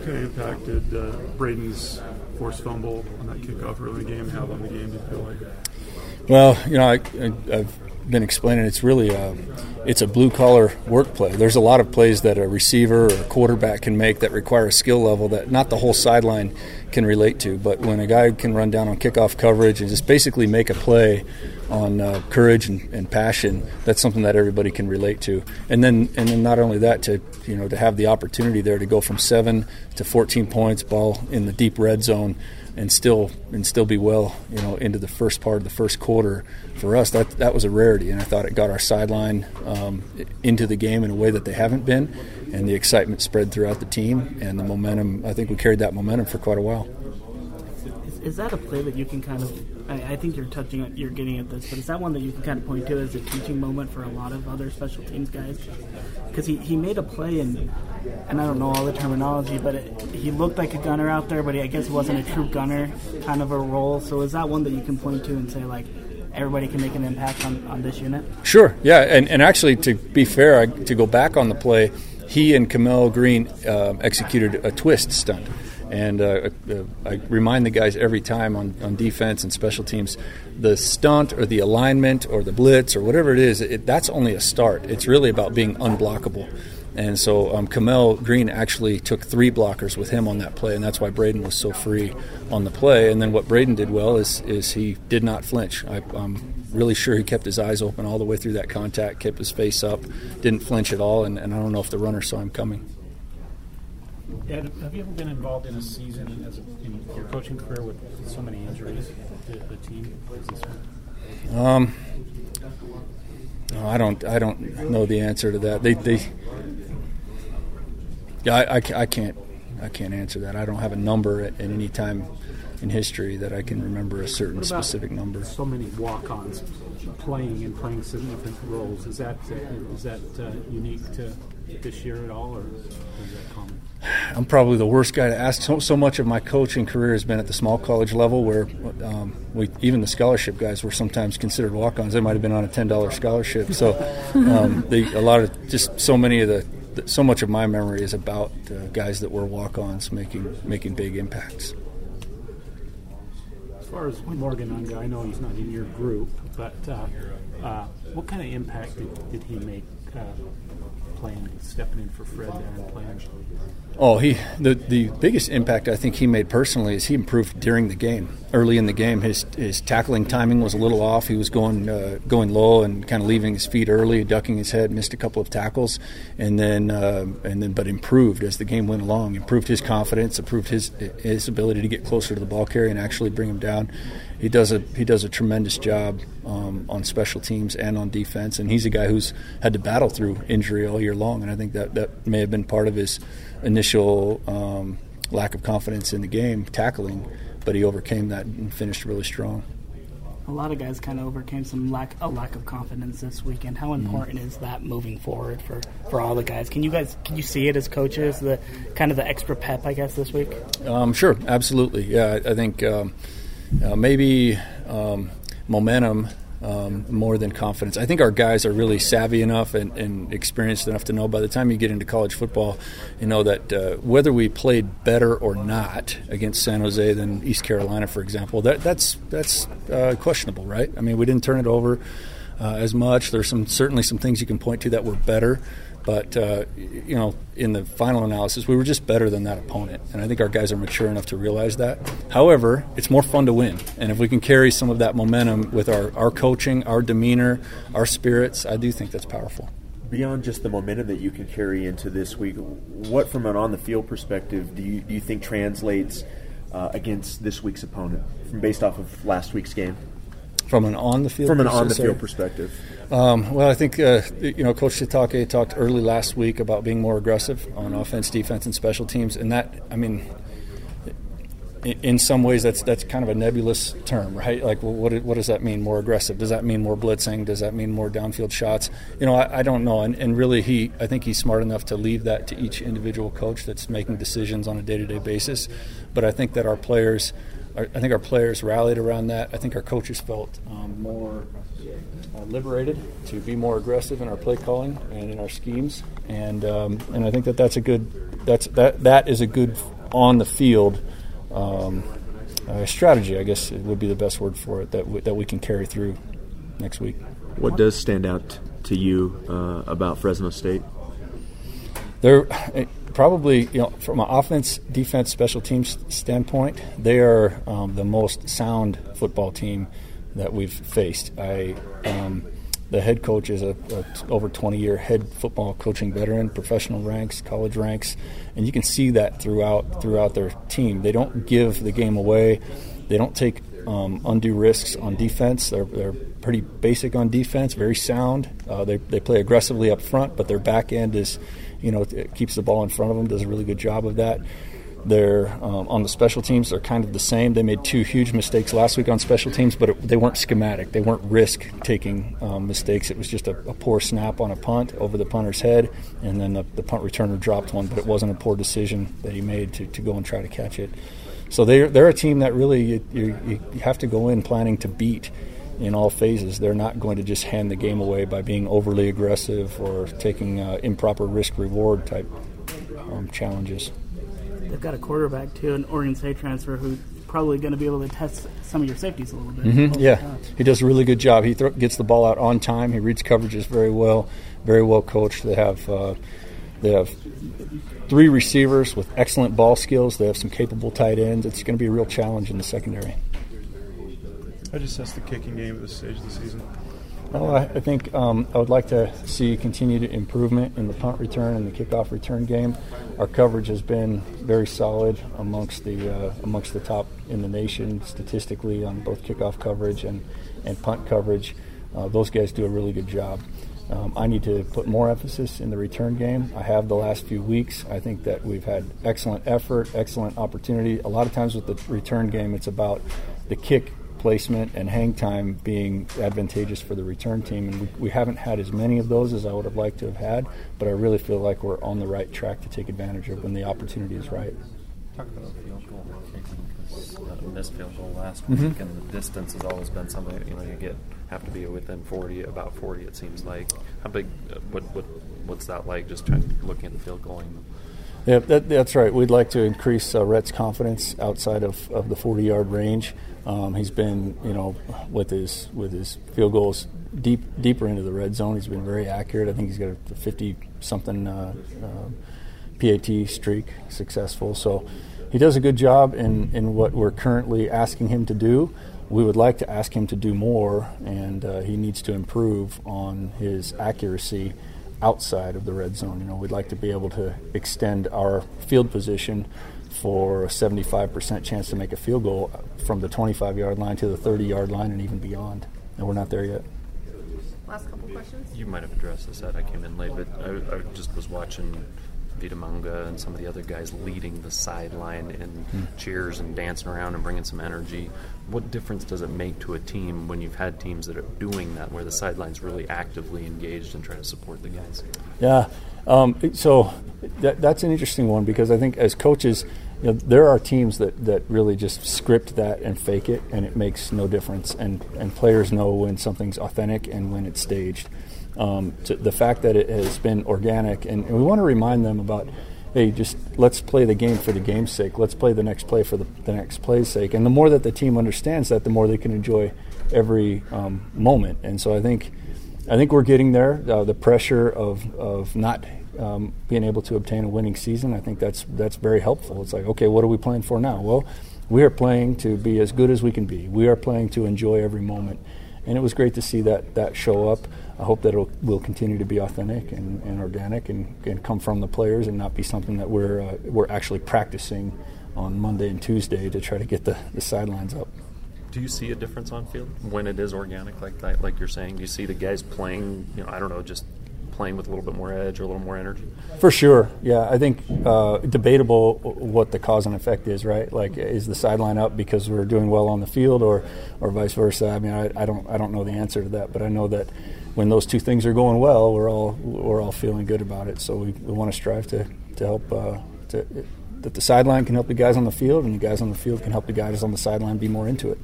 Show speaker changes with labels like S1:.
S1: What kind of impact did uh, Braden's forced fumble on that kickoff early in the game have on the game? Do you feel like?
S2: Well, you know, I, have been explaining it's really a, it's a blue collar work play. There's a lot of plays that a receiver or a quarterback can make that require a skill level that not the whole sideline can relate to. But when a guy can run down on kickoff coverage and just basically make a play on uh, courage and, and, passion, that's something that everybody can relate to. And then and then not only that to you know to have the opportunity there to go from seven to 14 points, ball in the deep red zone and still and still be well, you know, into the first part of the first quarter. For us, that that was a rarity, and I thought it got our sideline um, into the game in a way that they haven't been, and the excitement spread throughout the team, and the momentum. I think we carried that momentum for quite a while.
S3: Is, that a play that you can kind of? I, I think you're touching, you're getting at this, but is that one that you can kind of point to as a teaching moment for a lot of other special teams guys? Because he, he made a play and and I don't know all the terminology, but it, he looked like a gunner out there, but he, I guess wasn't a true gunner kind of a role. So is that one that you can point to and say like everybody can make an impact on, on this unit?
S2: Sure, yeah, and, and actually to be fair, I, to go back on the play, he and Kamel Green uh, executed a twist stunt. And uh, uh, I remind the guys every time on, on defense and special teams, the stunt or the alignment or the blitz or whatever it is, it, that's only a start. It's really about being unblockable. And so um, Kamel Green actually took three blockers with him on that play, and that's why Braden was so free on the play. And then what Braden did well is is he did not flinch. I, am really sure he kept his eyes open all the way through that contact, kept his face up, didn't flinch at all, and, and I don't know if the runner saw him coming.
S4: Yeah, have you ever been involved in a season as a, in your coaching career with so many injuries to the team?
S2: Um, no, I don't. I don't know the answer to that. They, they yeah, I, I, I, can't I can't answer that. I don't have a number at, at any time in history that I can remember a certain specific number.
S4: So many walk-ons playing and playing significant roles. Is that uh, that uh, unique to this year at all, or is that common?
S2: I'm probably the worst guy to ask. So, so, much of my coaching career has been at the small college level, where um, we even the scholarship guys were sometimes considered walk-ons. They might have been on a ten dollar scholarship. So, um, they, a lot of just so many of the so much of my memory is about uh, guys that were walk-ons making making big impacts.
S4: As far as Morgan Unga, I know he's not in your group, but uh, uh, what kind of impact did, did he make uh, playing, stepping in for Fred there and playing?
S2: Oh, he the the biggest impact I think he made personally is he improved during the game. Early in the game, his his tackling timing was a little off. He was going uh, going low and kind of leaving his feet early, ducking his head, missed a couple of tackles, and then uh, and then but improved as the game went along. Improved his confidence, improved his his ability to get closer to the ball carrier and actually bring him down he does a he does a tremendous job um, on special teams and on defense, and he's a guy who's had to battle through injury all year long, and I think that that may have been part of his initial um, lack of confidence in the game tackling, but he overcame that and finished really strong.
S3: A lot of guys kind of overcame some lack a lack of confidence this weekend. How mm-hmm. important mm-hmm. is that moving forward for, for all the guys? Can you guys can you see it as coaches the kind of the extra pep I guess this week?
S2: Um, sure, absolutely. Yeah, I, I think um, uh, maybe um, momentum um, more than confidence. I think our guys are really savvy enough and, and, experienced enough to know by the time you get into college football, you know that uh, whether we played better or not against San Jose than East Carolina, for example, that that's that's uh, questionable, right? I mean, we didn't turn it over uh, as much. There's some certainly some things you can point to that were better. But uh, you know, in the final analysis, we were just better than that opponent, and I think our guys are mature enough to realize that. However, it's more fun to win, and if we can carry some of that momentum with our, our coaching, our demeanor, our spirits, I do think that's powerful.
S5: Beyond just the momentum that you can carry into this week, what from an on the field perspective do you do you think translates uh, against this week's opponent, from based off of last week's game?
S2: From an on the field
S5: from an on the field perspective.
S2: Um, well, I think uh, you know Coach Sitake talked early last week about being more aggressive on offense, defense, and special teams, and that I mean, in some ways that's that's kind of a nebulous term, right? Like, well, what what does that mean? More aggressive? Does that mean more blitzing? Does that mean more downfield shots? You know, I, I don't know. And, and really, he I think he's smart enough to leave that to each individual coach that's making decisions on a day to day basis. But I think that our players. I think our players rallied around that. I think our coaches felt um, more uh, liberated to be more aggressive in our play calling and in our schemes, and um, and I think that that's a good that's that that is a good on the field um, uh, strategy. I guess it would be the best word for it that w- that we can carry through next week.
S5: What does stand out to you uh, about Fresno State?
S2: They're probably, you know, from an offense, defense, special teams standpoint, they are um, the most sound football team that we've faced. I, um, the head coach is a, over 20 year head football coaching veteran, professional ranks, college ranks, and you can see that throughout throughout their team. They don't give the game away. They don't take um, undue risks on defense. They're, they're pretty basic on defense, very sound. Uh, they, they play aggressively up front, but their back end is, you know, it keeps the ball in front of them, does a really good job of that. They're um, on the special teams. They're kind of the same. They made two huge mistakes last week on special teams, but it, they weren't schematic. They weren't risk-taking um, mistakes. It was just a, a, poor snap on a punt over the punter's head, and then the, the, punt returner dropped one. But it wasn't a poor decision that he made to, to go and try to catch it. So they're they're a team that really you, you, you have to go in planning to beat in all phases. They're not going to just hand the game away by being overly aggressive or taking uh, improper risk reward type um, challenges.
S3: They've got a quarterback too, an Oregon State transfer who's probably going to be able to test some of your safeties a little bit.
S2: Mm-hmm. Yeah, he does a really good job. He th- gets the ball out on time. He reads coverages very well, very well coached. They have uh, they have three receivers with excellent ball skills. They have some capable tight ends. It's going to be a real challenge in the secondary.
S1: I just assess the kicking game at this stage of the season.
S2: Well, I, I think um, I would like to see continued improvement in the punt return and the kickoff return game. Our coverage has been very solid amongst the uh, amongst the top in the nation statistically on both kickoff coverage and, and punt coverage. Uh, those guys do a really good job. Um, I need to put more emphasis in the return game. I have the last few weeks. I think that we've had excellent effort, excellent opportunity. A lot of times with the return game, it's about the kick placement and hang time being advantageous for the return team. And we, we, haven't had as many of those as I would have liked to have had, but I really feel like we're on the right track to take advantage of when the opportunity is right.
S6: Talk about field goal kicking because uh, missed field goal last mm-hmm. week, and the distance has always been something that, you know you get have to be within 40, about 40 it seems like. How big? Uh, what what what's that like? Just trying looking at the field going.
S2: Yeah, that, that's right. We'd like to increase uh, Rhett's confidence outside of, of the 40 yard range. Um, he's been, you know, with his with his field goals deep deeper into the red zone. He's been very accurate. I think he's got a 50 something uh, uh, PAT streak successful. So he does a good job in in what we're currently asking him to do. We would like to ask him to do more, and uh, he needs to improve on his accuracy outside of the red zone. You know, we'd like to be able to extend our field position for a 75% chance to make a field goal from the 25 yard line to the 30 yard line and even beyond. And we're not there yet.
S7: Last couple questions.
S6: You might have addressed this. Ed. I came in late, but I, I just was watching Vita Munga and some of the other guys leading the sideline and mm. cheers and dancing around and bringing some energy. What difference does it make to a team when you've had teams that are doing that, where the sideline's really actively engaged and trying to support the guys?
S2: Yeah. Um, so that, that's an interesting one because I think as coaches, you know, there are teams that, that really just script that and fake it, and it makes no difference. And, and players know when something's authentic and when it's staged. Um, the fact that it has been organic, and, and we want to remind them about hey, just let's play the game for the game's sake. Let's play the next play for the, the next play's sake. And the more that the team understands that, the more they can enjoy every um, moment. And so I think, I think we're getting there. Uh, the pressure of, of not um, being able to obtain a winning season, I think that's that's very helpful. It's like, okay, what are we playing for now? Well, we are playing to be as good as we can be. We are playing to enjoy every moment, and it was great to see that that show up. I hope that it will continue to be authentic and, and organic and, and, come from the players and not be something that we're uh, we're actually practicing on Monday and Tuesday to try to get the, the sidelines up.
S6: Do you see a difference on field when it is organic like that, like you're saying? Do you see the guys playing, you know, I don't know, just playing with a little bit more edge or a little more energy?
S2: For sure, yeah. I think uh, debatable what the cause and effect is, right? Like, is the sideline up because we're doing well on the field, or or vice versa? I mean, I, I don't I don't know the answer to that, but I know that when those two things are going well, we're all we're all feeling good about it. So we, we want to strive to to help uh, to, that the sideline can help the guys on the field, and the guys on the field can help the guys on the sideline be more into it.